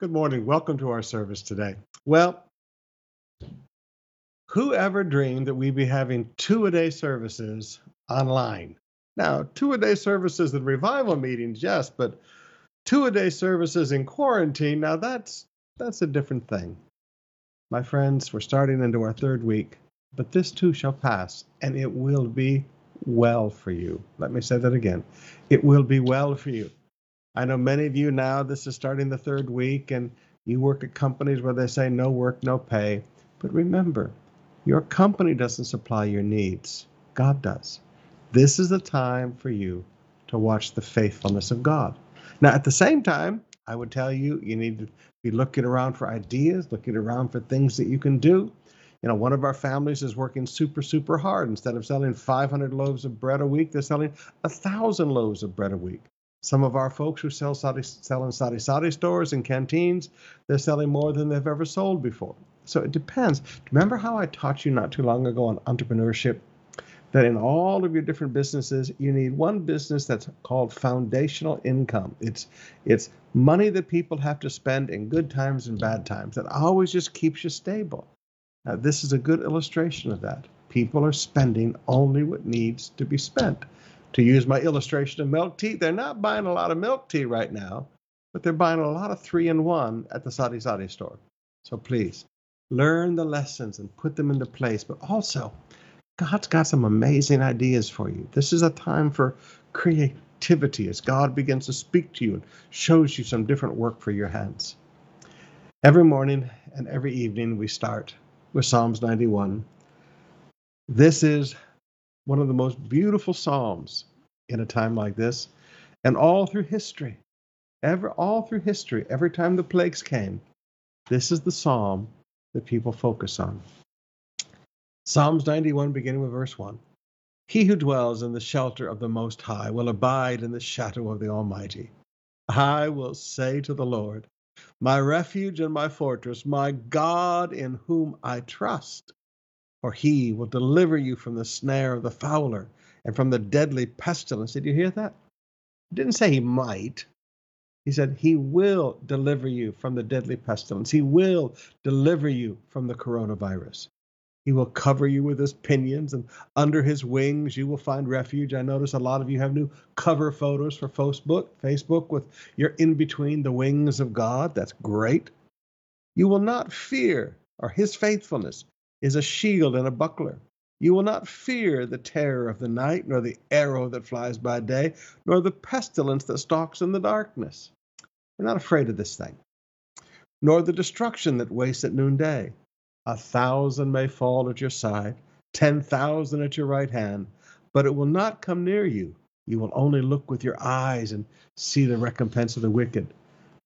Good morning. Welcome to our service today. Well, whoever dreamed that we'd be having two a day services online? Now, two a day services and revival meetings, yes, but two a day services in quarantine, now that's that's a different thing. My friends, we're starting into our third week, but this too shall pass, and it will be well for you. Let me say that again. It will be well for you. I know many of you now, this is starting the third week, and you work at companies where they say no work, no pay. But remember, your company doesn't supply your needs, God does. This is the time for you to watch the faithfulness of God. Now, at the same time, I would tell you, you need to be looking around for ideas, looking around for things that you can do. You know, one of our families is working super, super hard. Instead of selling 500 loaves of bread a week, they're selling a thousand loaves of bread a week. Some of our folks who sell, sari, sell in sari sari stores and canteens, they're selling more than they've ever sold before. So it depends. Remember how I taught you not too long ago on entrepreneurship? That in all of your different businesses, you need one business that's called foundational income. It's it's money that people have to spend in good times and bad times that always just keeps you stable. Now, this is a good illustration of that. People are spending only what needs to be spent to use my illustration of milk tea, they're not buying a lot of milk tea right now, but they're buying a lot of three in one at the Sari Sari store. So please learn the lessons and put them into place. But also, God's got some amazing ideas for you. This is a time for creativity as God begins to speak to you and shows you some different work for your hands. Every morning and every evening, we start with Psalms 91. This is one of the most beautiful psalms in a time like this, and all through history. Ever all through history, every time the plagues came, this is the psalm that people focus on. Psalms 91, beginning with verse 1. He who dwells in the shelter of the Most High will abide in the shadow of the Almighty. I will say to the Lord, my refuge and my fortress, my God in whom I trust or he will deliver you from the snare of the fowler and from the deadly pestilence. Did you hear that? He didn't say he might. He said he will deliver you from the deadly pestilence. He will deliver you from the coronavirus. He will cover you with his pinions, and under his wings you will find refuge. I notice a lot of you have new cover photos for Facebook, Facebook with you're in between the wings of God. That's great. You will not fear or his faithfulness is a shield and a buckler. You will not fear the terror of the night, nor the arrow that flies by day, nor the pestilence that stalks in the darkness. You're not afraid of this thing, nor the destruction that wastes at noonday. A thousand may fall at your side, ten thousand at your right hand, but it will not come near you. You will only look with your eyes and see the recompense of the wicked.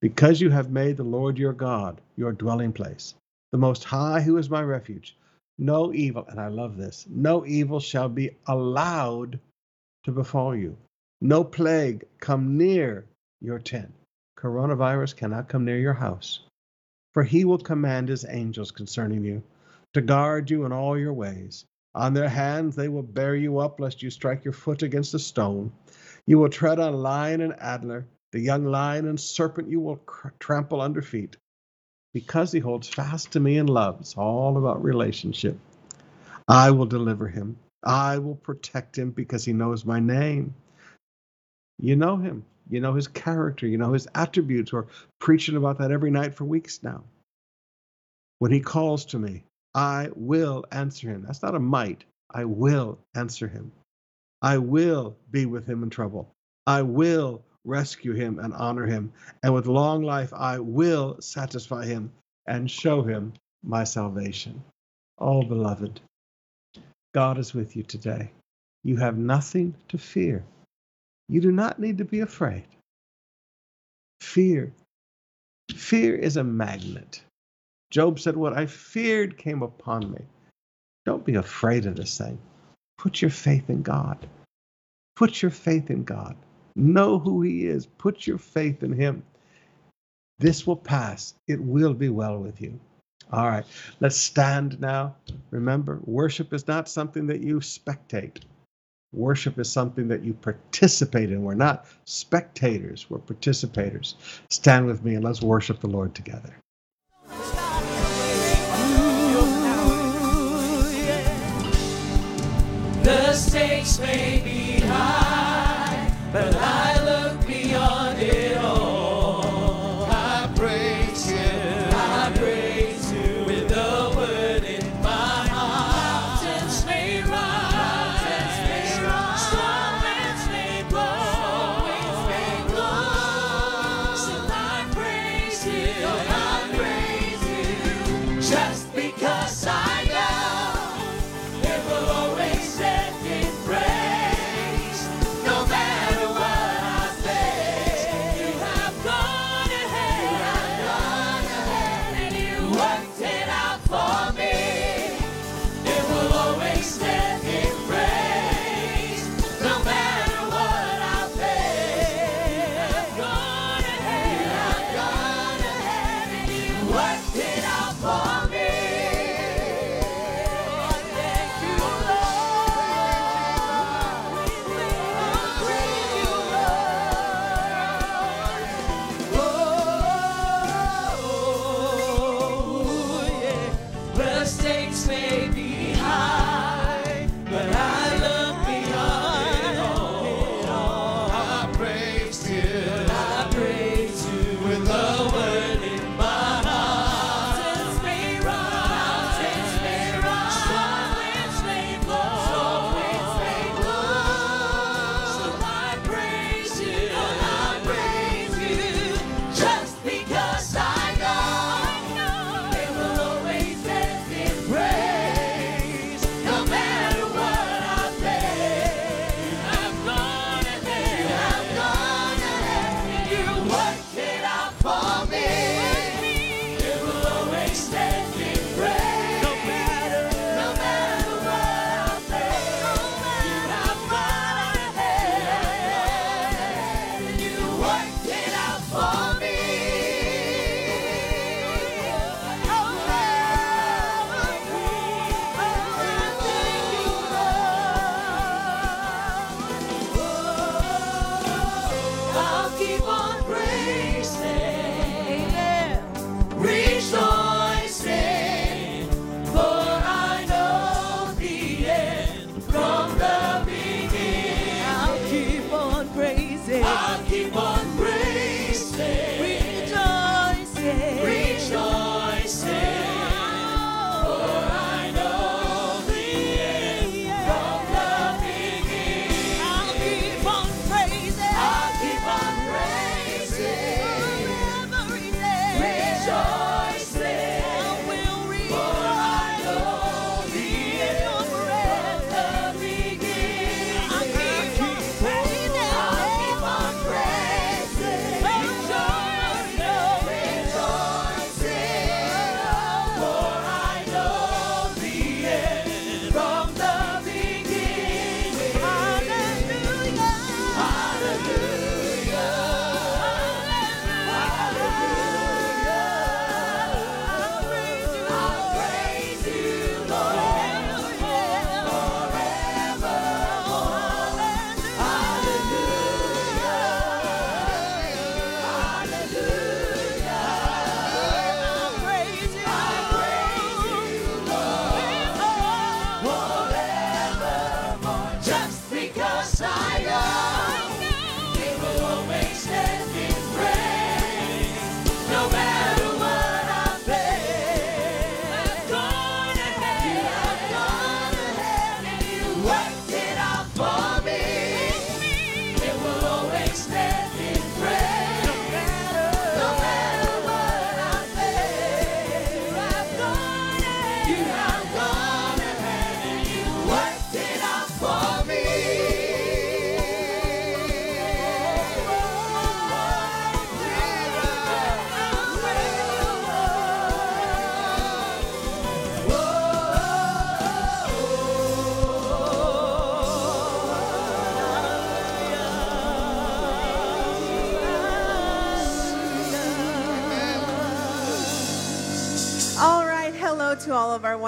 Because you have made the Lord your God your dwelling place, the Most High, who is my refuge, no evil, and I love this, no evil shall be allowed to befall you. No plague come near your tent. Coronavirus cannot come near your house. For he will command his angels concerning you to guard you in all your ways. On their hands they will bear you up, lest you strike your foot against a stone. You will tread on lion and adder, the young lion and serpent you will cr- trample under feet because he holds fast to me in love. It's all about relationship. I will deliver him. I will protect him because he knows my name. You know him. You know his character. You know his attributes. We're preaching about that every night for weeks now. When he calls to me, I will answer him. That's not a might. I will answer him. I will be with him in trouble. I will rescue him and honor him. And with long life, I will satisfy him and show him my salvation. Oh, beloved, God is with you today. You have nothing to fear. You do not need to be afraid. Fear. Fear is a magnet. Job said, What I feared came upon me. Don't be afraid of this thing. Put your faith in God. Put your faith in God. Know who He is. Put your faith in Him. This will pass. It will be well with you. All right, let's stand now. Remember, worship is not something that you spectate. Worship is something that you participate in. We're not spectators, we're participators. Stand with me and let's worship the Lord together. Ooh, yeah. The stakes may be but I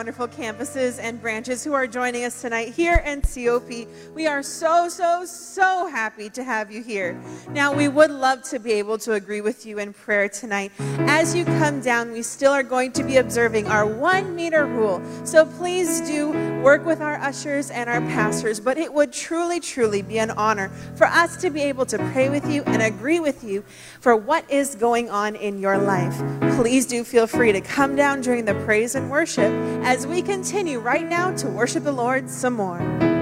wonderful campuses and branches who are joining us tonight here in COP. We are so, so, so happy to have you here. Now, we would love to be able to agree with you in prayer tonight. As you come down, we still are going to be observing our one meter rule. So please do work with our ushers and our pastors. But it would truly, truly be an honor for us to be able to pray with you and agree with you for what is going on in your life. Please do feel free to come down during the praise and worship as we continue right now to worship the Lord some more.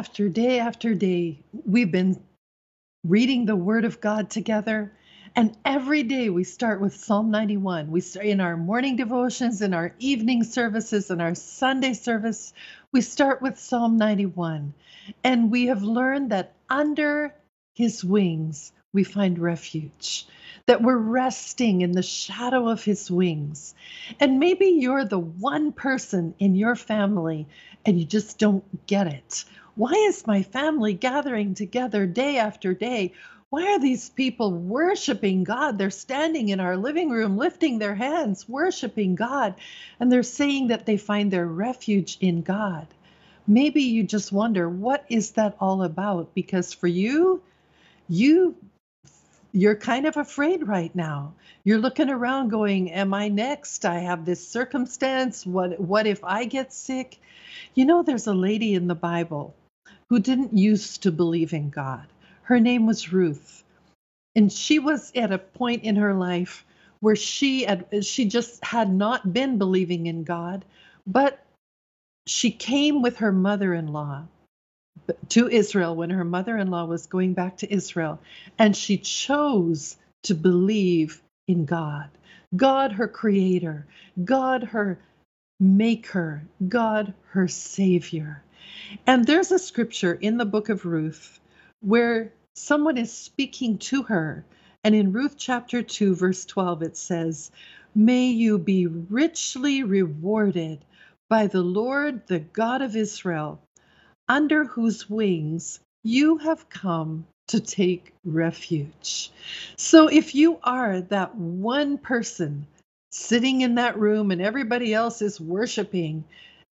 After day after day, we've been reading the Word of God together. And every day we start with Psalm 91. We start in our morning devotions, in our evening services, in our Sunday service. We start with Psalm 91. And we have learned that under his wings we find refuge, that we're resting in the shadow of his wings. And maybe you're the one person in your family and you just don't get it. Why is my family gathering together day after day? Why are these people worshiping God? They're standing in our living room, lifting their hands, worshiping God, and they're saying that they find their refuge in God. Maybe you just wonder, what is that all about? Because for you, you you're kind of afraid right now. You're looking around going, am I next? I have this circumstance. What what if I get sick? You know there's a lady in the Bible who didn't used to believe in God. Her name was Ruth. And she was at a point in her life where she had, she just had not been believing in God, but she came with her mother-in-law to Israel when her mother-in-law was going back to Israel and she chose to believe in God. God her creator, God her maker, God her savior. And there's a scripture in the book of Ruth where someone is speaking to her. And in Ruth chapter 2, verse 12, it says, May you be richly rewarded by the Lord, the God of Israel, under whose wings you have come to take refuge. So if you are that one person sitting in that room and everybody else is worshiping,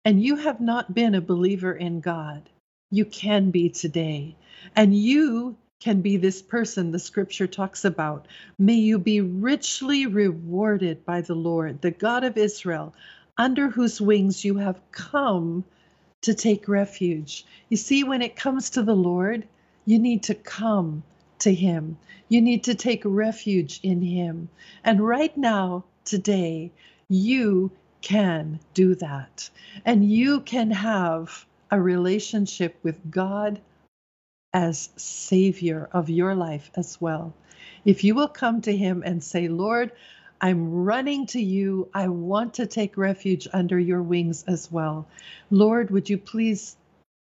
and you have not been a believer in God, you can be today. And you can be this person the scripture talks about. May you be richly rewarded by the Lord, the God of Israel, under whose wings you have come to take refuge. You see, when it comes to the Lord, you need to come to Him. You need to take refuge in Him. And right now, today, you can do that. And you can have a relationship with God as Savior of your life as well. If you will come to Him and say, Lord, I'm running to you. I want to take refuge under your wings as well. Lord, would you please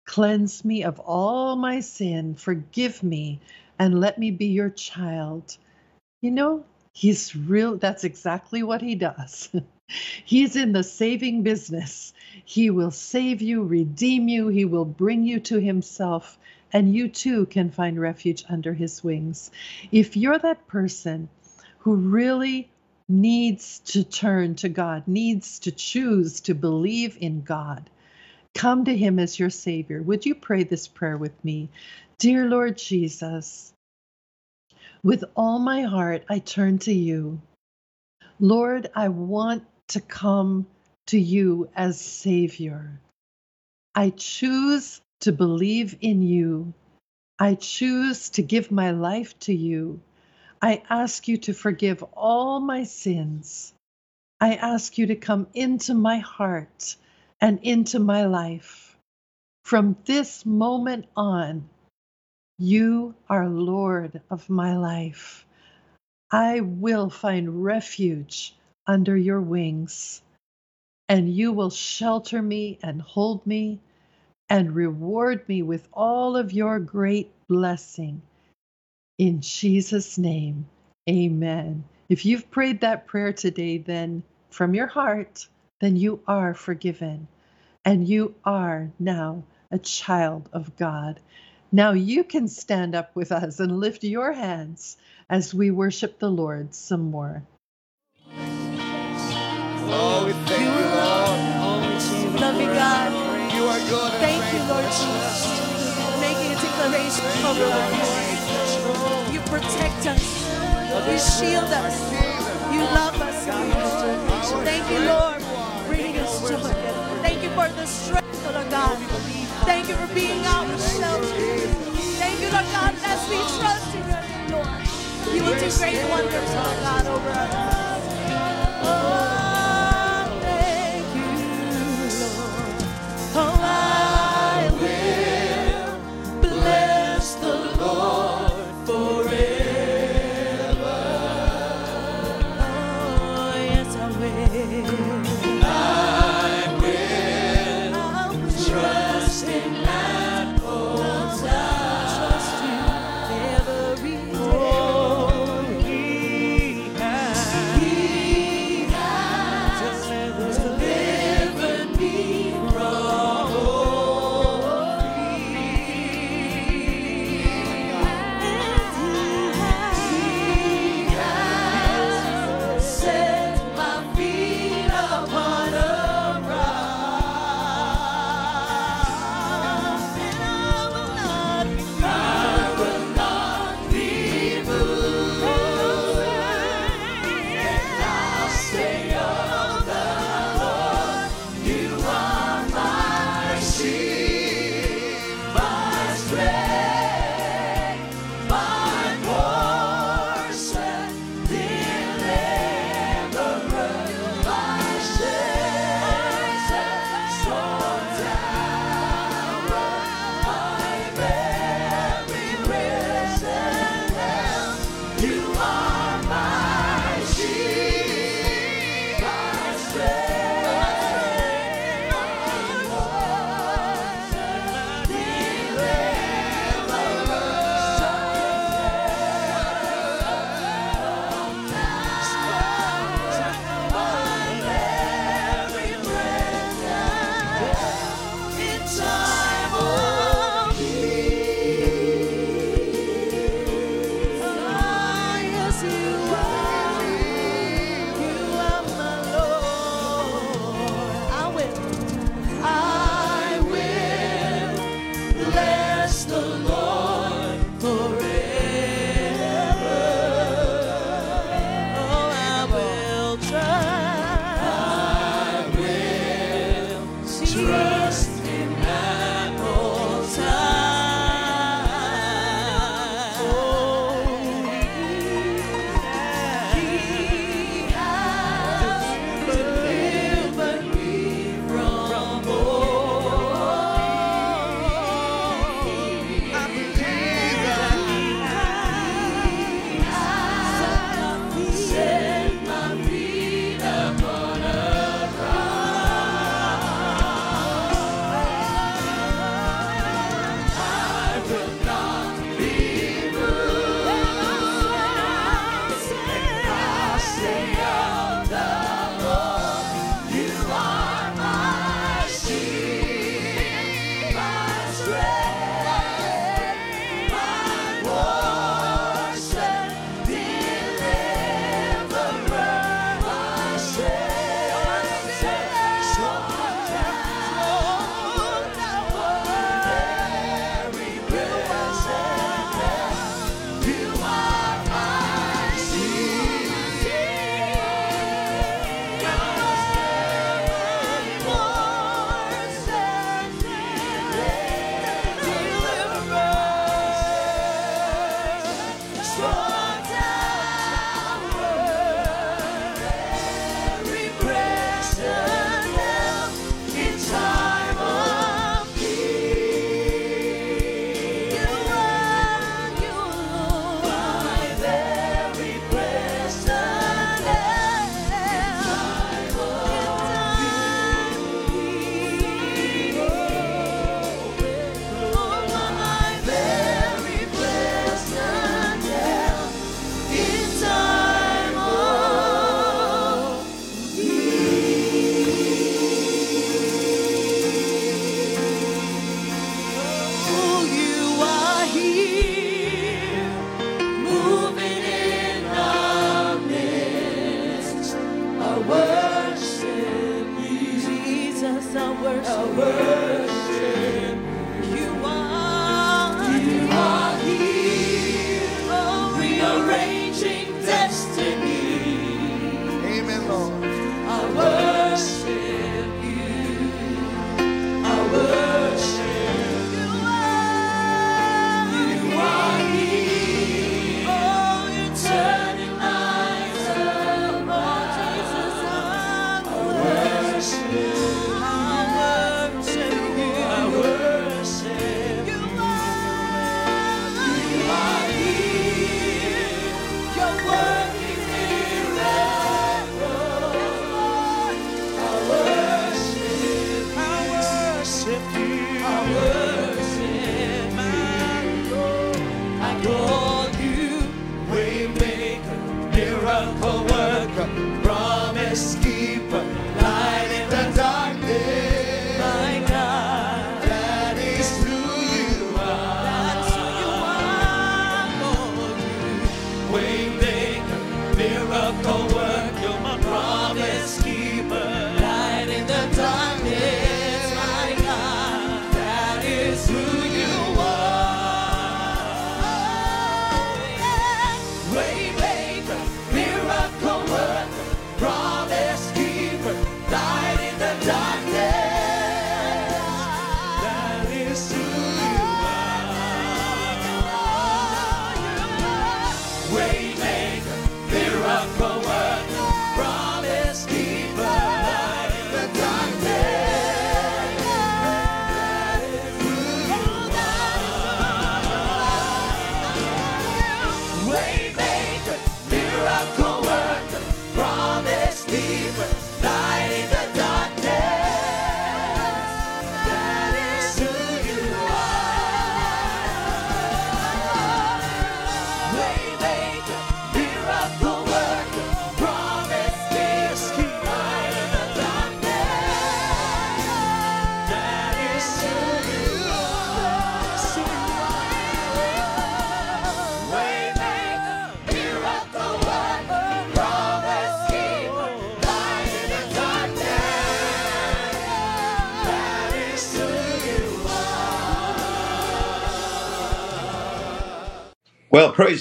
cleanse me of all my sin, forgive me, and let me be your child? You know, He's real. That's exactly what He does. He's in the saving business. He will save you, redeem you, He will bring you to Himself, and you too can find refuge under His wings. If you're that person who really needs to turn to God, needs to choose to believe in God, come to Him as your Savior. Would you pray this prayer with me? Dear Lord Jesus, with all my heart, I turn to you. Lord, I want to come to you as Savior. I choose to believe in you. I choose to give my life to you. I ask you to forgive all my sins. I ask you to come into my heart and into my life. From this moment on, you are Lord of my life. I will find refuge under your wings, and you will shelter me and hold me and reward me with all of your great blessing. In Jesus' name, amen. If you've prayed that prayer today, then from your heart, then you are forgiven and you are now a child of God. Now you can stand up with us and lift your hands as we worship the Lord some more. Oh, we thank you, Lord. Love you, God. You are good. and Thank you. Lord Jesus, making a declaration over our Lord. You protect us. You shield us. You love us. Thank you, Lord, bringing us joy. Thank you for the strength, Lord God. Thank you for being our shelter. Thank you, Lord God, as we trust in name, Lord, you will do great wonders, Lord God, over us. Oh,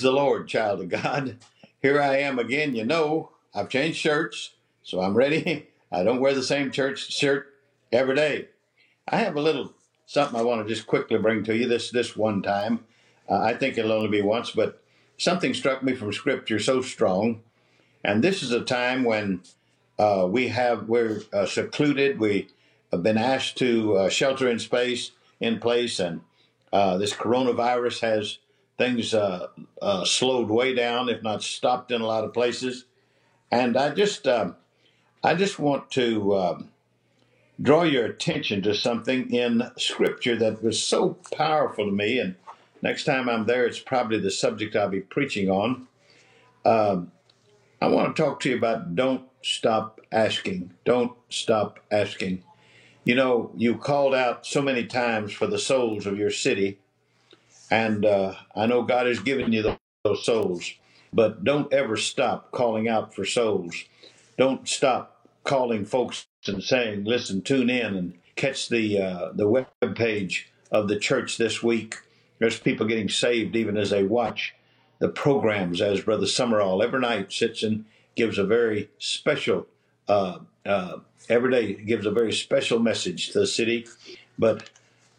praise the Lord, child of God. Here I am again. You know, I've changed shirts, so I'm ready. I don't wear the same church shirt every day. I have a little something I want to just quickly bring to you this this one time. Uh, I think it'll only be once, but something struck me from Scripture so strong. And this is a time when uh, we have we're uh, secluded. We have been asked to uh, shelter in space in place, and uh, this coronavirus has things uh, uh, slowed way down, if not stopped in a lot of places. And I just um, I just want to um, draw your attention to something in Scripture that was so powerful to me. And next time I'm there, it's probably the subject I'll be preaching on. Um, I want to talk to you about don't stop asking. Don't stop asking. You know, you called out so many times for the souls of your city, and uh, I know God has given you tho- those souls, but don't ever stop calling out for souls. Don't stop calling folks and saying, "Listen, tune in and catch the uh, the web page of the church this week." There's people getting saved even as they watch the programs. As Brother Summerall every night sits and gives a very special, uh, uh, every day gives a very special message to the city. But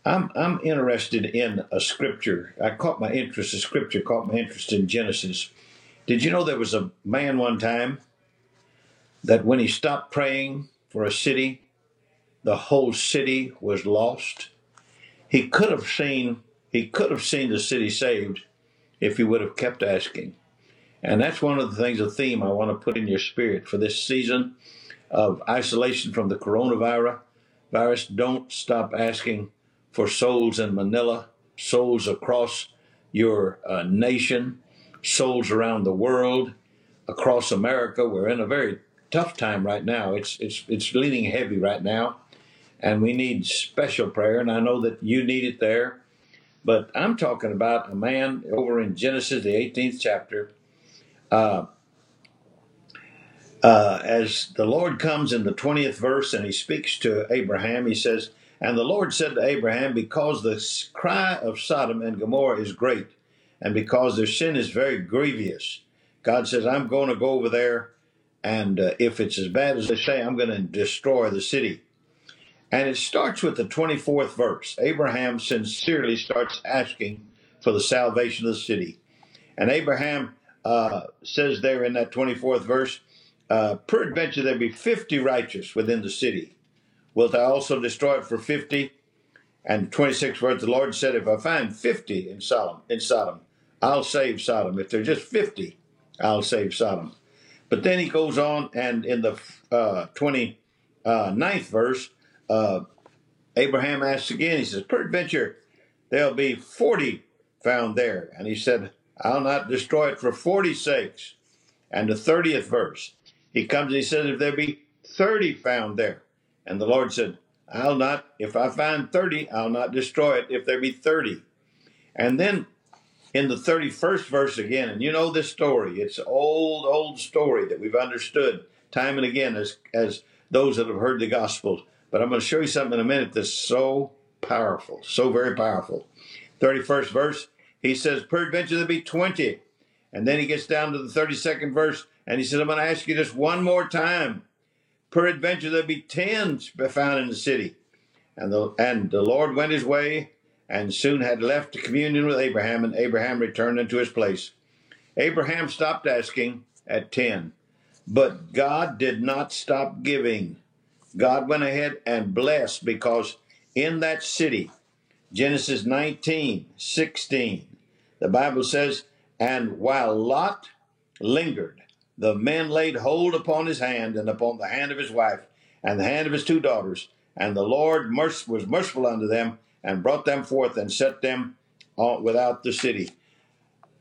I'm I'm interested in a scripture. I caught my interest. A scripture caught my interest in Genesis. Did you know there was a man one time that when he stopped praying for a city, the whole city was lost? He could have seen he could have seen the city saved if he would have kept asking. And that's one of the things, a theme I want to put in your spirit for this season of isolation from the coronavirus. Virus, don't stop asking for souls in Manila, souls across your uh, nation, souls around the world, across America. We're in a very tough time right now. It's it's it's leaning heavy right now, and we need special prayer. And I know that you need it there. But I'm talking about a man over in Genesis, the 18th chapter. Uh, uh, as the Lord comes in the 20th verse and he speaks to Abraham, he says, And the Lord said to Abraham, Because the cry of Sodom and Gomorrah is great, and because their sin is very grievous, God says, I'm going to go over there, and uh, if it's as bad as they say, I'm going to destroy the city. And it starts with the 24th verse. Abraham sincerely starts asking for the salvation of the city. And Abraham uh, says there in that 24th verse, uh, Peradventure there be 50 righteous within the city. Wilt thou also destroy it for 50? And 26th verse, the Lord said, If I find 50 in Sodom, in Sodom, I'll save Sodom. If there's just 50, I'll save Sodom. But then he goes on, and in the uh, 29th verse, uh, Abraham asks again, he says, Peradventure there'll be 40 found there. And he said, I'll not destroy it for 40 sakes. And the 30th verse, He comes and he says, If there be 30 found there. And the Lord said, I'll not, if I find 30, I'll not destroy it if there be 30. And then in the 31st verse again, and you know this story, it's old, old story that we've understood time and again as, as those that have heard the Gospels. But I'm going to show you something in a minute that's so powerful, so very powerful. 31st verse, he says, Peradventure there be 20. And then he gets down to the 32nd verse, and he says, I'm going to ask you this one more time. Peradventure there be 10 found in the city. And the, and the Lord went his way and soon had left the communion with Abraham, and Abraham returned unto his place. Abraham stopped asking at 10, but God did not stop giving. God went ahead and blessed because in that city, Genesis 19, 16, the Bible says, And while Lot lingered, the men laid hold upon his hand and upon the hand of his wife and the hand of his two daughters, and the Lord was merciful unto them and brought them forth and set them without the city.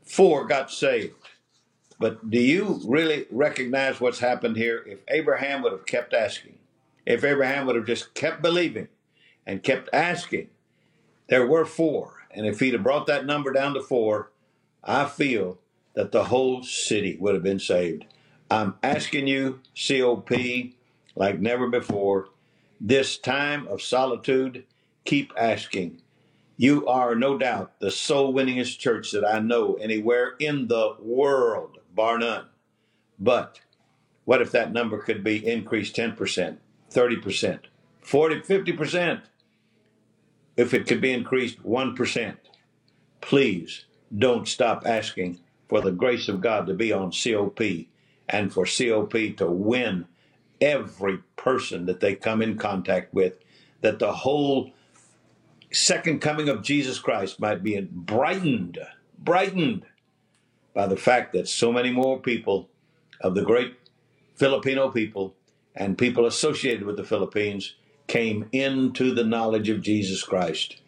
Four got saved. But do you really recognize what's happened here? If Abraham would have kept asking, if Abraham would have just kept believing and kept asking, there were four. And if he'd have brought that number down to four, I feel that the whole city would have been saved. I'm asking you, COP, like never before, this time of solitude, keep asking. You are no doubt the soul winningest church that I know anywhere in the world, bar none. But what if that number could be increased 10%, 30%, 40, 50%? If it could be increased 1%, please don't stop asking for the grace of God to be on COP and for COP to win every person that they come in contact with, that the whole second coming of Jesus Christ might be brightened, brightened by the fact that so many more people of the great Filipino people and people associated with the Philippines came into the knowledge of Jesus Christ.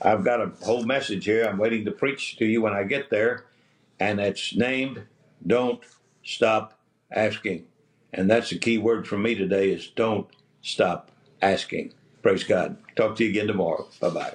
I've got a whole message here I'm waiting to preach to you when I get there, and it's named Don't Stop Asking. And that's the key word for me today is don't stop asking. Praise God. Talk to you again tomorrow. Bye bye.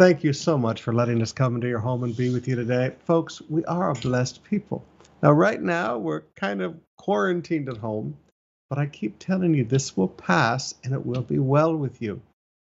Thank you so much for letting us come into your home and be with you today. Folks, we are a blessed people. Now, right now, we're kind of quarantined at home, but I keep telling you this will pass and it will be well with you.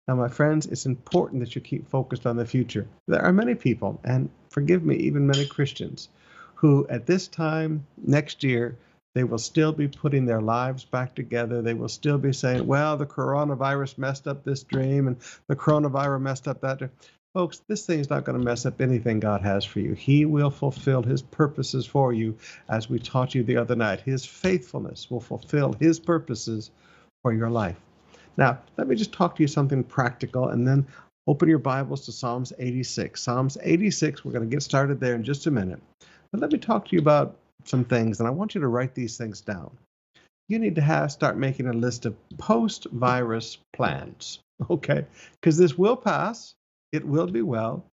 Now, my friends, it's important that you keep focused on the future. There are many people, and forgive me, even many Christians, who at this time next year, they will still be putting their lives back together. They will still be saying, well, the coronavirus messed up this dream and the coronavirus messed up that. dream." Folks, this thing is not going to mess up anything God has for you. He will fulfill His purposes for you, as we taught you the other night. His faithfulness will fulfill His purposes for your life. Now, let me just talk to you something practical and then open your Bibles to Psalms 86. Psalms 86, we're going to get started there in just a minute. But let me talk to you about some things, and I want you to write these things down. You need to have start making a list of post-virus plans, okay? Because this will pass, it will be well,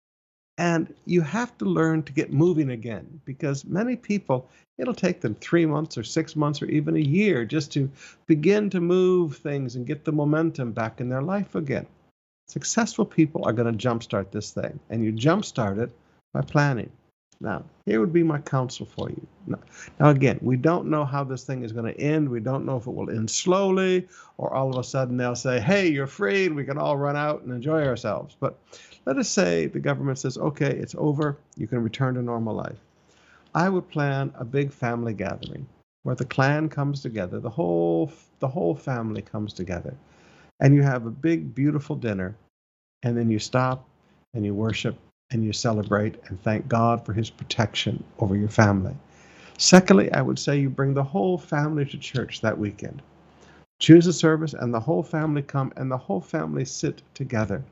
and you have to learn to get moving again. Because many people, it'll take them three months or six months or even a year just to begin to move things and get the momentum back in their life again. Successful people are going to jumpstart this thing, and you jumpstart it by planning. Now, here would be my counsel for you. Now, now, again, we don't know how this thing is going to end. We don't know if it will end slowly or all of a sudden they'll say, hey, you're free and we can all run out and enjoy ourselves. But let us say the government says, okay, it's over. You can return to normal life. I would plan a big family gathering where the clan comes together, the whole the whole family comes together, and you have a big beautiful dinner, and then you stop and you worship and you celebrate and thank God for his protection over your family. Secondly, I would say you bring the whole family to church that weekend. Choose a service and the whole family come and the whole family sit together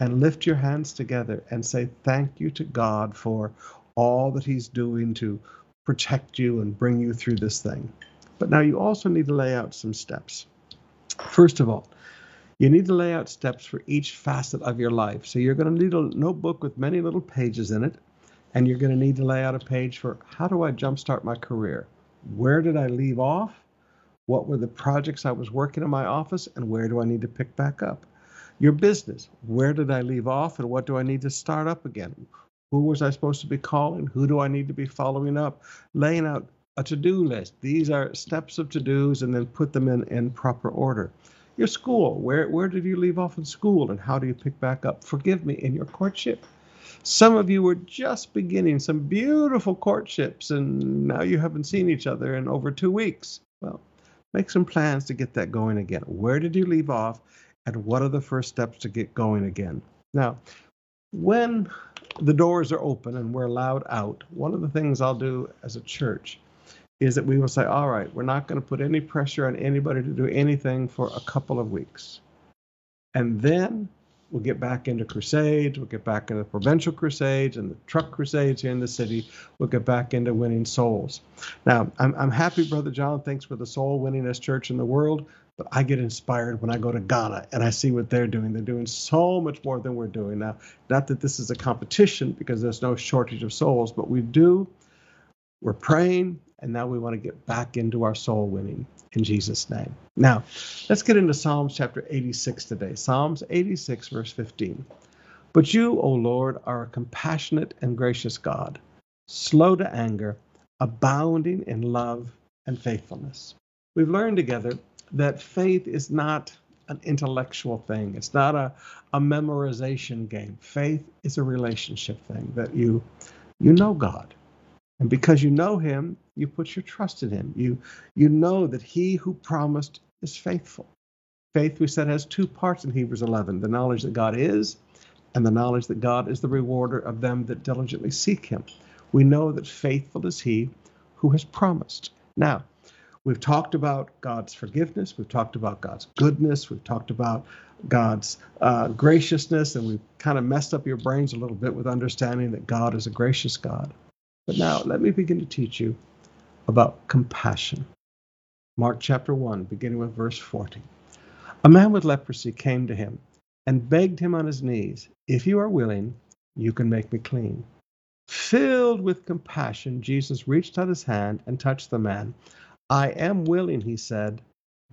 and lift your hands together and say thank you to God for all that he's doing to protect you and bring you through this thing. But now you also need to lay out some steps. First of all, you need to lay out steps for each facet of your life. So you're going to need a notebook with many little pages in it, and you're going to need to lay out a page for how do I jumpstart my career? Where did I leave off? What were the projects I was working in my office, and where do I need to pick back up? Your business, where did I leave off, and what do I need to start up again? Who was I supposed to be calling? Who do I need to be following up? Laying out a to do list. These are steps of to dos, and then put them in, in proper order your school. Where where did you leave off in school and how do you pick back up? Forgive me in your courtship. Some of you were just beginning some beautiful courtships and now you haven't seen each other in over two weeks. Well make some plans to get that going again. Where did you leave off and what are the first steps to get going again? Now when the doors are open and we're allowed out, one of the things I'll do as a church is that we will say, all right, we're not going to put any pressure on anybody to do anything for a couple of weeks. And then we'll get back into crusades, we'll get back into provincial crusades and the truck crusades here in the city. We'll get back into winning souls. Now, I'm, I'm happy, Brother John, thanks for the soul winningest church in the world. But I get inspired when I go to Ghana and I see what they're doing. They're doing so much more than we're doing now. Not that this is a competition because there's no shortage of souls, but we do. We're praying, and now we want to get back into our soul winning in Jesus' name. Now, let's get into Psalms chapter 86 today. Psalms 86, verse 15. But you, O Lord, are a compassionate and gracious God, slow to anger, abounding in love and faithfulness. We've learned together that faith is not an intellectual thing. It's not a, a memorization game. Faith is a relationship thing that you you know God. And because you know him, you put your trust in him. You you know that he who promised is faithful. Faith, we said, has two parts in Hebrews 11 the knowledge that God is, and the knowledge that God is the rewarder of them that diligently seek him. We know that faithful is he who has promised. Now, We've talked about God's forgiveness. We've talked about God's goodness. We've talked about God's uh, graciousness, and we've kind of messed up your brains a little bit with understanding that God is a gracious God. But now let me begin to teach you about compassion. Mark chapter 1, beginning with verse 40. A man with leprosy came to him and begged him on his knees, If you are willing, you can make me clean. Filled with compassion, Jesus reached out his hand and touched the man. I am willing, he said,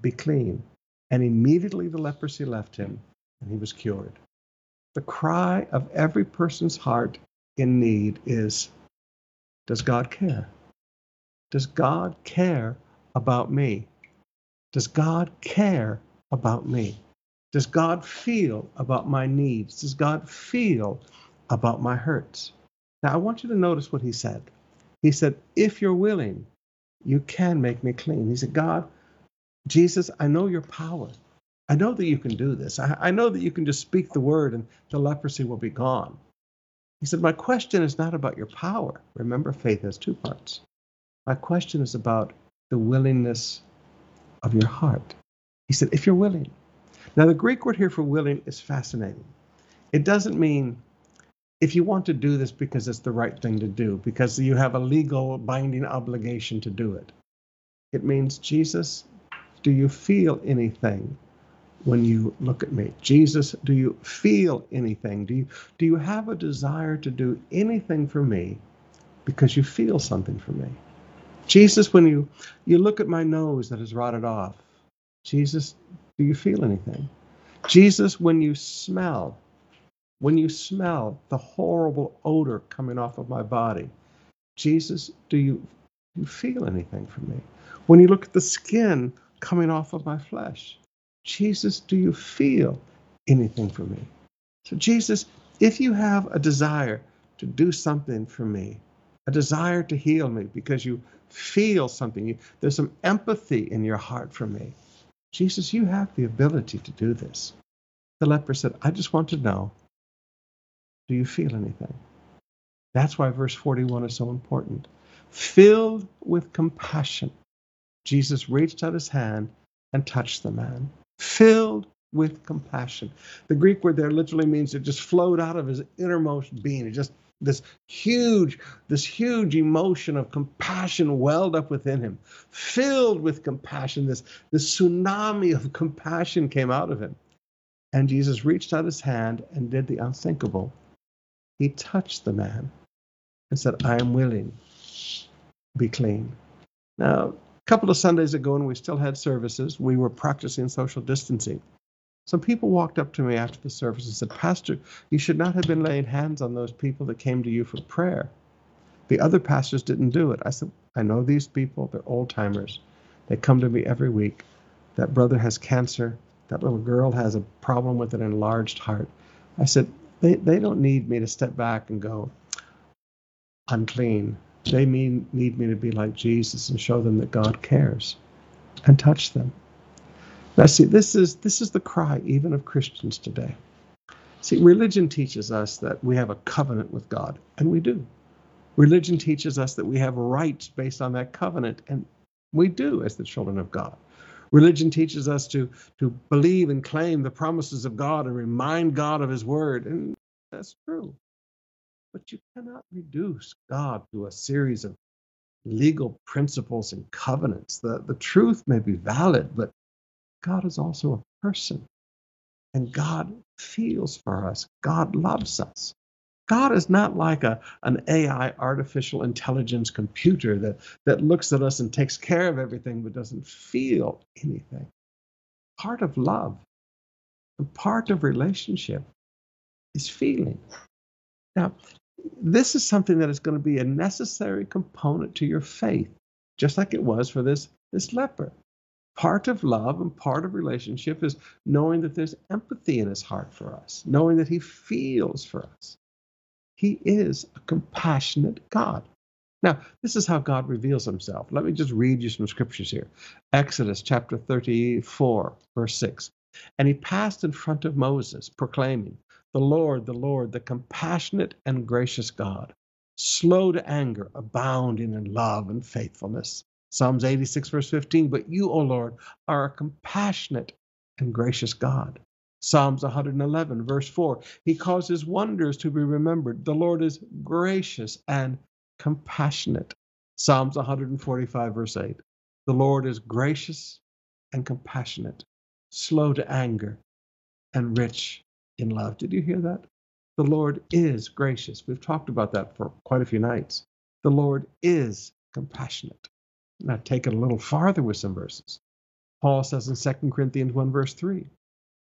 be clean. And immediately the leprosy left him, and he was cured. The cry of every person's heart in need is Does God care? Does God care about me? Does God care about me? Does God feel about my needs? Does God feel about my hurts? Now, I want you to notice what he said. He said, If you're willing, you can make me clean. He said, God, Jesus, I know your power. I know that you can do this. I, I know that you can just speak the word and the leprosy will be gone. He said, My question is not about your power. Remember, faith has two parts. My question is about the willingness of your heart. He said, If you're willing. Now, the Greek word here for willing is fascinating. It doesn't mean if you want to do this because it's the right thing to do, because you have a legal binding obligation to do it. It means, Jesus, do you feel anything when you look at me? Jesus, do you feel anything? Do you, do you have a desire to do anything for me because you feel something for me? Jesus, when you, you look at my nose that has rotted off, Jesus, do you feel anything? Jesus, when you smell, when you smell the horrible odor coming off of my body, Jesus, do you, do you feel anything for me? When you look at the skin coming off of my flesh, Jesus, do you feel anything for me? So, Jesus, if you have a desire to do something for me, a desire to heal me because you feel something, you, there's some empathy in your heart for me, Jesus, you have the ability to do this. The leper said, I just want to know do you feel anything? That's why verse 41 is so important. Filled with compassion, Jesus reached out his hand and touched the man. Filled with compassion. The Greek word there literally means it just flowed out of his innermost being. It just this huge, this huge emotion of compassion welled up within him. Filled with compassion, this, this tsunami of compassion came out of him. And Jesus reached out his hand and did the unthinkable he touched the man and said, I am willing, be clean. Now, couple of Sundays ago, and we still had services, we were practicing social distancing. Some people walked up to me after the service and said, Pastor, you should not have been laying hands on those people that came to you for prayer. The other pastors didn't do it. I said, I know these people, they're old timers. They come to me every week. That brother has cancer. That little girl has a problem with an enlarged heart. I said, they, they don't need me to step back and go, I'm clean. They mean, need me to be like Jesus and show them that God cares and touch them. Now, see, this is, this is the cry even of Christians today. See, religion teaches us that we have a covenant with God, and we do. Religion teaches us that we have rights based on that covenant, and we do as the children of God. Religion teaches us to, to believe and claim the promises of God and remind God of His word, and that's true. But you cannot reduce God to a series of legal principles and covenants. The, the truth may be valid, but God is also a person. And God feels for us. God loves us. God is not like a, an AI artificial intelligence computer that, that looks at us and takes care of everything but doesn't feel anything. Part of love part of relationship is feeling. Now, this is something that is going to be a necessary component to your faith, just like it was for this, this leper. Part of love and part of relationship is knowing that there's empathy in his heart for us, knowing that he feels for us. He is a compassionate God. Now, this is how God reveals himself. Let me just read you some scriptures here. Exodus chapter 34, verse 6. And he passed in front of Moses, proclaiming, The Lord, the Lord, the compassionate and gracious God, slow to anger, abounding in love and faithfulness. Psalms 86, verse 15. But you, O Lord, are a compassionate and gracious God. Psalms 111, verse 4. He causes wonders to be remembered. The Lord is gracious and compassionate. Psalms 145, verse 8. The Lord is gracious and compassionate, slow to anger, and rich in love. Did you hear that? The Lord is gracious. We've talked about that for quite a few nights. The Lord is compassionate. Now, take it a little farther with some verses. Paul says in 2 Corinthians 1, verse 3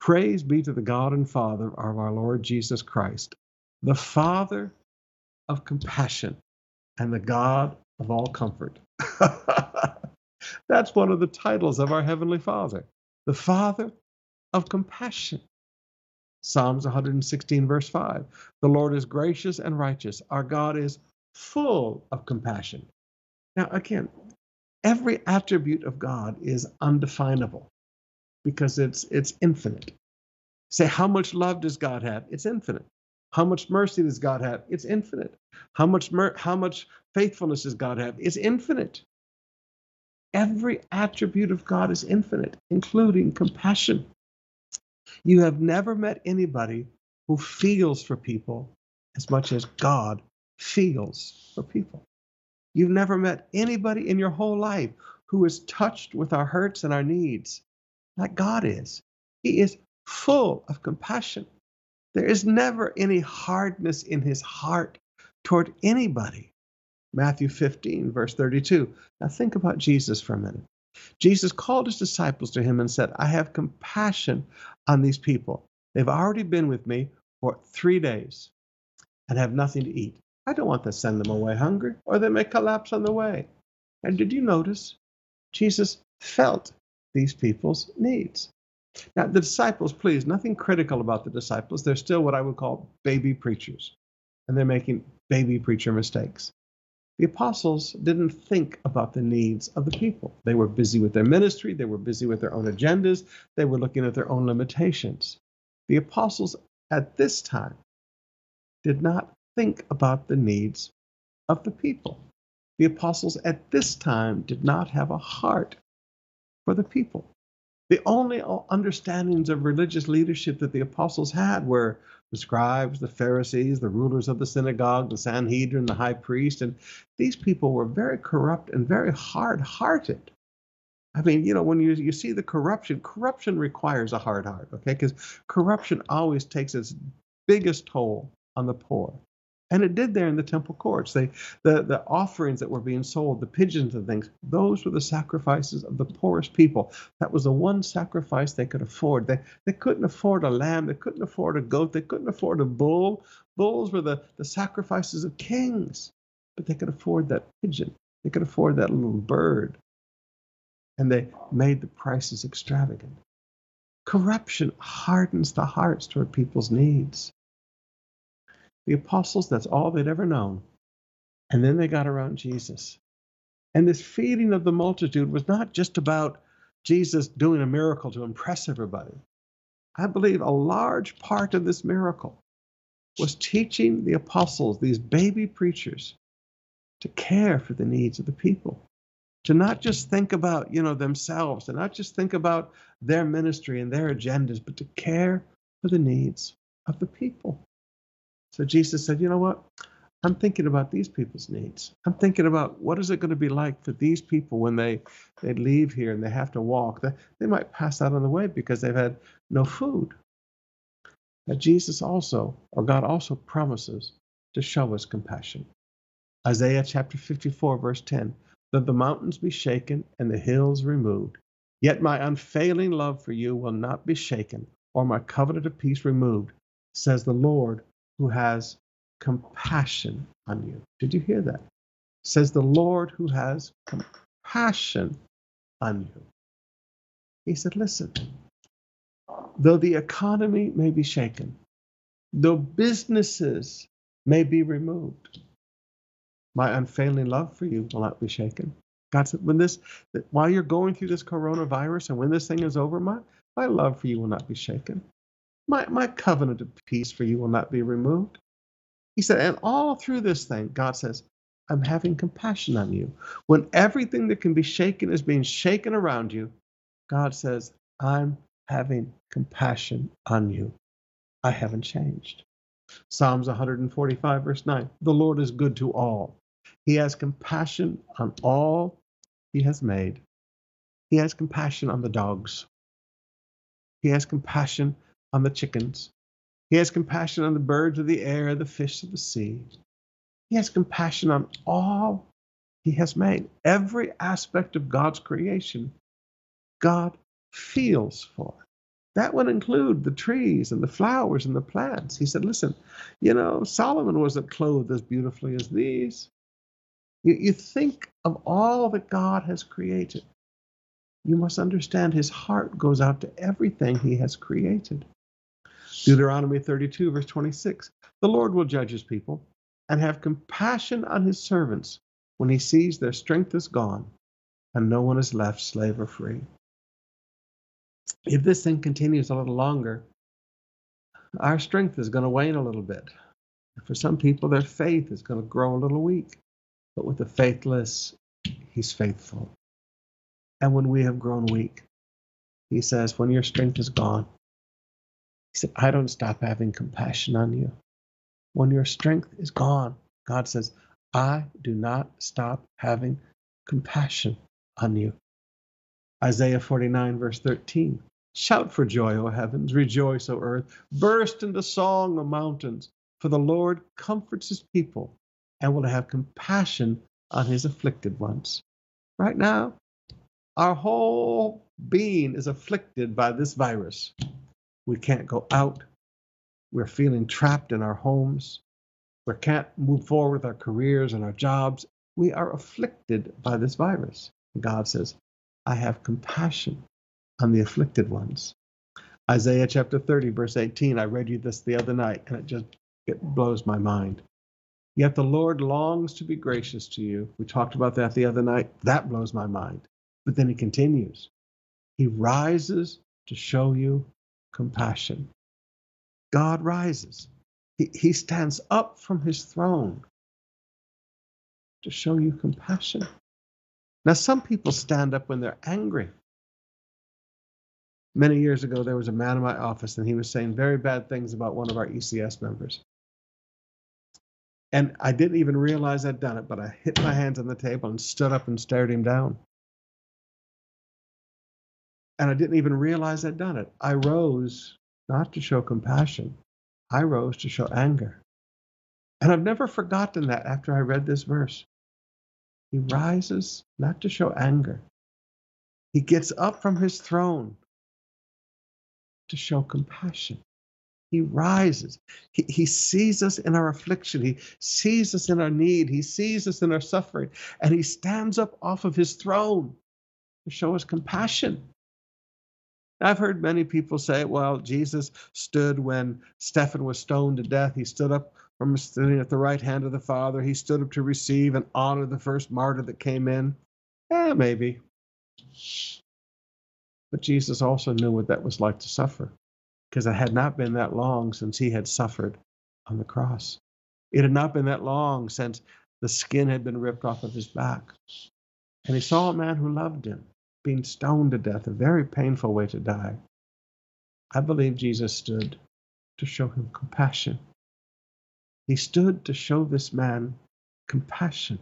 Praise be to the God and Father of our Lord Jesus Christ, the Father of compassion and the God of all comfort. That's one of the titles of our Heavenly Father, the Father of compassion. Psalms 116, verse 5. The Lord is gracious and righteous. Our God is full of compassion. Now, again, every attribute of God is undefinable because it's it's infinite. Say, how much love does God have? It's infinite. How much mercy does God have? It's infinite. How much mer- how much faithfulness does God have? It's infinite. Every attribute of God is infinite, including compassion. You have never met anybody who feels for people as much as God feels for people. You've never met anybody in your whole life who is touched with our hurts and our needs like God is. He is full of compassion. There is never any hardness in his heart toward anybody. Matthew 15, verse 32. Now think about Jesus for a minute. Jesus called his disciples to him and said, I have compassion on these people. They've already been with me for three days and have nothing to eat. I don't want to send them away hungry, or they may collapse on the way. And did you notice? Jesus felt these people's needs. Now, the disciples, please, nothing critical about the disciples. They're still what I would call baby preachers, and they're making baby preacher mistakes. The apostles didn't think about the needs of the people. They were busy with their ministry, they were busy with their own agendas, they were looking at their own limitations. The apostles at this time did not think about the needs of the people. The apostles at this time did not have a heart for the people. The only understandings of religious leadership that the apostles had were the scribes, the Pharisees, the rulers of the synagogue, the Sanhedrin, the high priest, and these people were very corrupt and very hard hearted. I mean, you know, when you, you see the corruption, corruption requires a hard heart, okay? Because corruption always takes its biggest toll on the poor. And it did there in the temple courts. They, the, the offerings that were being sold, the pigeons and things, those were the sacrifices of the poorest people. That was the one sacrifice they could afford. They, they couldn't afford a lamb, they couldn't afford a goat, they couldn't afford a bull. Bulls were the, the sacrifices of kings, but they could afford that pigeon, they could afford that little bird. And they made the prices extravagant. Corruption hardens the hearts toward people's needs. The apostles, that's all they'd ever known. And then they got around Jesus. And this feeding of the multitude was not just about Jesus doing a miracle to impress everybody. I believe a large part of this miracle was teaching the apostles, these baby preachers, to care for the needs of the people, to not just think about, you know, themselves, to not just think about their ministry and their agendas, but to care for the needs of the people. So Jesus said, you know what? I'm thinking about these people's needs. I'm thinking about what is it going to be like for these people when they they leave here and they have to walk. They, they might pass out on the way because they've had no food. That Jesus also, or God also promises to show us compassion. Isaiah chapter 54, verse 10 Though the mountains be shaken and the hills removed, yet my unfailing love for you will not be shaken, or my covenant of peace removed, says the Lord who has compassion on you. Did you hear that? Says the Lord who has compassion on you. He said, Listen, though the economy may be shaken, though businesses may be removed, my unfailing love for you will not be shaken. God said, when this, while you're going through this coronavirus and when this thing is over, my, my love for you will not be shaken. My, my covenant of peace for you will not be removed. He said, and all through this thing, God says, I'm having compassion on you. When everything that can be shaken is being shaken around you, God says, I'm having compassion on you. I haven't changed. Psalms 145, verse 9 The Lord is good to all. He has compassion on all he has made. He has compassion on the dogs. He has compassion on the chickens. He has compassion on the birds of the air, the fish of the sea. He has compassion on all he has made. Every aspect of God's creation, God feels for. That would include the trees and the flowers and the plants. He said, Listen, you know, Solomon wasn't clothed as beautifully as these. You, you think of all that God has created. You must understand his heart goes out to everything he has created. Deuteronomy 32, verse 26 The Lord will judge his people and have compassion on his servants when he sees their strength is gone and no one is left slave or free. If this thing continues a little longer, our strength is going to wane a little bit. For some people, their faith is going to grow a little weak. But with the faithless, he's faithful. And when we have grown weak, he says, when your strength is gone, he said, I don't stop having compassion on you. When your strength is gone, God says, I do not stop having compassion on you. Isaiah 49, verse 13. Shout for joy, O heavens, rejoice, O earth, burst into song, O mountains, for the Lord comforts his people and will have compassion on his afflicted ones. Right now, our whole being is afflicted by this virus. We can't go out. We're feeling trapped in our homes. We can't move forward with our careers and our jobs. We are afflicted by this virus. God says, I have compassion on the afflicted ones. Isaiah chapter 30, verse 18. I read you this the other night, and it just it blows my mind. Yet the Lord longs to be gracious to you. We talked about that the other night. That blows my mind. But then he continues. He rises to show you compassion. God rises. He, he stands up from his throne to show you compassion. Now, some people stand up when they're angry. Many years ago, there was a man in my office, and he was saying very bad things about one of our ECS members. And I didn't even realize I'd done it, but I hit my hands on the table and stood up and stared him down. And I didn't even realize I'd done it. I rose not to show compassion, I rose to show anger. And I've never forgotten that after I read this verse. He rises not to show anger, he gets up from his throne to show compassion. He rises. He, he sees us in our affliction. He sees us in our need. He sees us in our suffering. And he stands up off of his throne to show us compassion. I've heard many people say, well, Jesus stood when Stephen was stoned to death. He stood up from sitting at the right hand of the Father. He stood up to receive and honor the first martyr that came in. Eh, maybe. But Jesus also knew what that was like to suffer. because it had not been that long since he had suffered on the cross. It had not been that long since the skin had been ripped off of his back. And he saw a man who loved him being stoned to death, a very painful way to die. I believe Jesus stood to show him compassion. He stood to show this man compassion.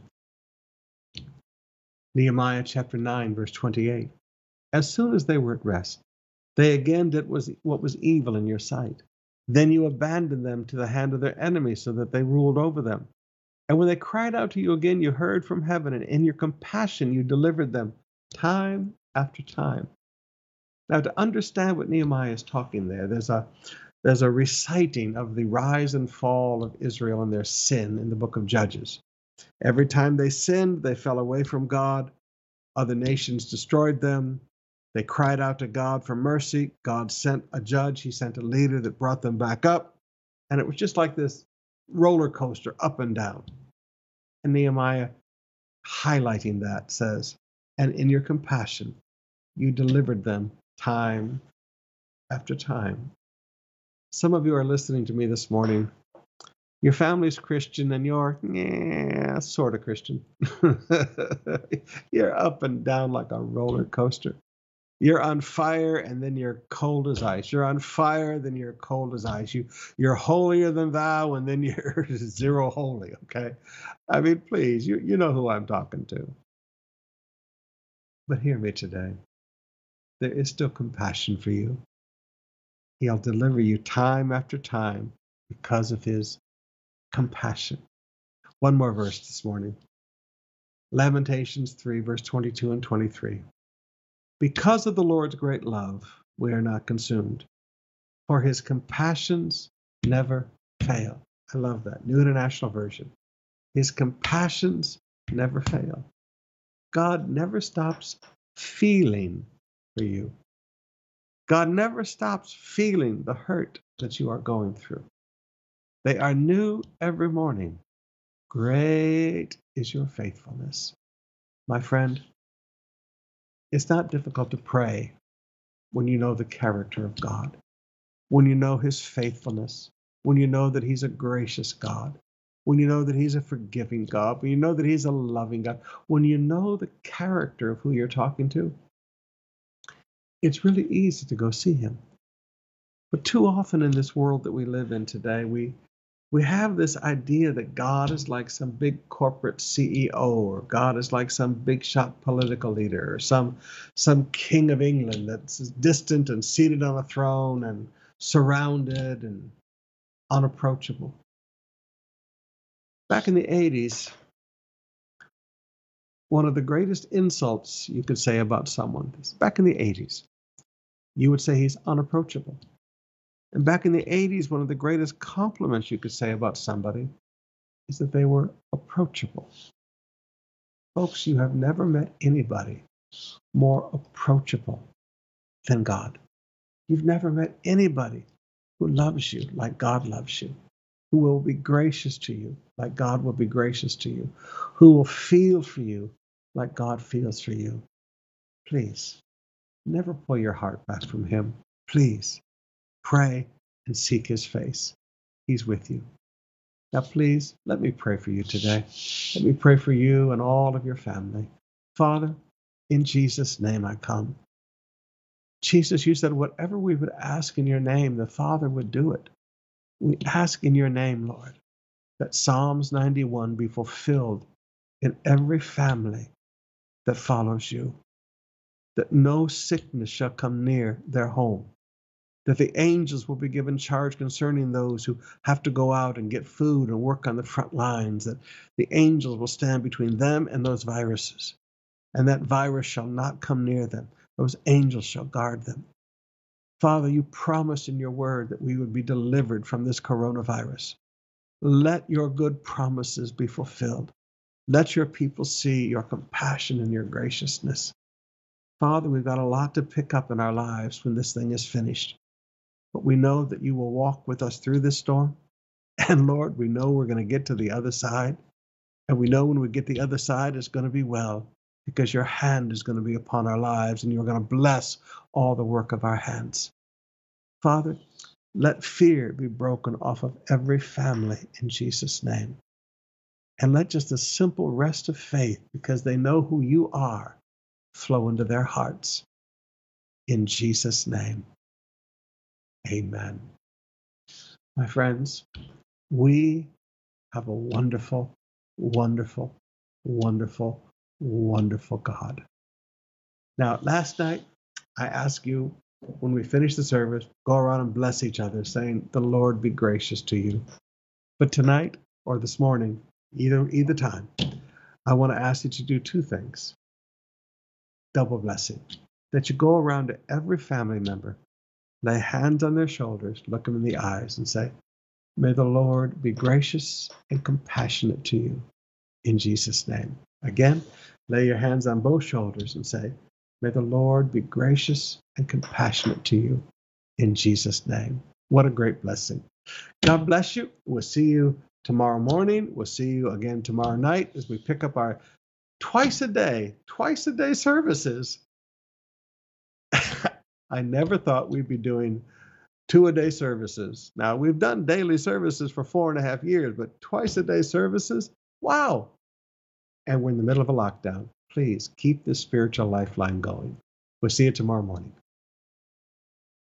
Nehemiah chapter 9, verse 28. As soon as they were at rest, they again did what was evil in your sight. Then you abandoned them to the hand of their enemies so that they ruled over them. And when they cried out to you again, you heard from heaven, and in your compassion you delivered them time after time. Now, to understand what Nehemiah is talking there, there's a there's a reciting of the rise and fall of Israel and their sin in the book of Judges. Every time they sinned, they fell away from God. Other nations destroyed them. They cried out to God for mercy. God sent a judge, He sent a leader that brought them back up. And it was just like this roller coaster up and down. And Nehemiah, highlighting that, says, And in your compassion, you delivered them time after time. Some of you are listening to me this morning. Your family's Christian and you're, yeah, sort of Christian. you're up and down like a roller coaster. You're on fire and then you're cold as ice. You're on fire, then you're cold as ice. You you're holier than thou, and then you're zero holy. Okay, I mean, please, you you know who I'm talking to. But hear me today. There is still compassion for you. He'll deliver you time after time because of his compassion. One more verse this morning. Lamentations 3, verse 22 and 23. Because of the Lord's great love, we are not consumed, for his compassions never fail. I love that. New International Version. His compassions never fail. God never stops feeling for you. God never stops feeling the hurt that you are going through. They are new every morning. Great is your faithfulness. My friend, it's not difficult to pray when you know the character of God, when you know his faithfulness, when you know that he's a gracious God, when you know that he's a forgiving God, when you know that he's a loving God, when you know the character of who you're talking to. It's really easy to go see him. But too often in this world that we live in today, we we have this idea that God is like some big corporate CEO or God is like some big shot political leader or some some king of England that's distant and seated on a throne and surrounded and unapproachable. Back in the 80s, one of the greatest insults you could say about someone, back in the 80s, you would say he's unapproachable. And back in the 80s, one of the greatest compliments you could say about somebody is that they were approachable. Folks, you have never met anybody more approachable than God. You've never met anybody who loves you like God loves you, who will be gracious to you like God will be gracious to you, who will feel for you like God feels for you. Please, never pull your heart back from Him. Please Pray and seek his face. He's with you. Now, please let me pray for you today. Let me pray for you and all of your family. Father, in Jesus' name I come. Jesus, you said whatever we would ask in your name, the Father would do it. We ask in your name, Lord, that Psalms 91 be fulfilled in every family that follows you, that no sickness shall come near their home, that the angels will be given charge concerning those who have to go out and get food and work on the front lines, that the angels will stand between them and those viruses, and that virus shall not come near them. Those angels shall guard them. Father, you promised in your word that we would be delivered from this coronavirus. Let your good promises be fulfilled. Let your people see your compassion and your graciousness. Father, we've got a lot to pick up in our lives when this thing is finished. But we know that you will walk with us through this storm. And Lord, we know we're going to get to the other side. And we know when we get the other side, it's going to be well because your hand is going to be upon our lives and you're going to bless all the work of our hands. Father, Let fear be broken off of every family in Jesus' name. And let just a simple rest of faith, because they know who you are, flow into their hearts. In Jesus' name. Amen. My friends, we have a wonderful, wonderful, wonderful, wonderful God. Now, last night, I asked you when we finish the service, go around and bless each other, saying, The Lord be gracious to you. But tonight or this morning, either either time, I want to ask you to do two things. Double blessing. That you go around to every family member, lay hands on their shoulders, look them in the eyes, and say, May the Lord be gracious and compassionate to you in Jesus' name. Again, lay your hands on both shoulders and say, May the Lord be gracious and compassionate to you in Jesus' name. What a great blessing. God bless you. We'll see you tomorrow morning. We'll see you again tomorrow night as we pick up our twice a day, twice a day services. I never thought we'd be doing two a day services. Now, we've done daily services for four and a half years, but twice a day services? Wow. And we're in the middle of a lockdown. Please keep this spiritual lifeline going. We'll see you tomorrow morning.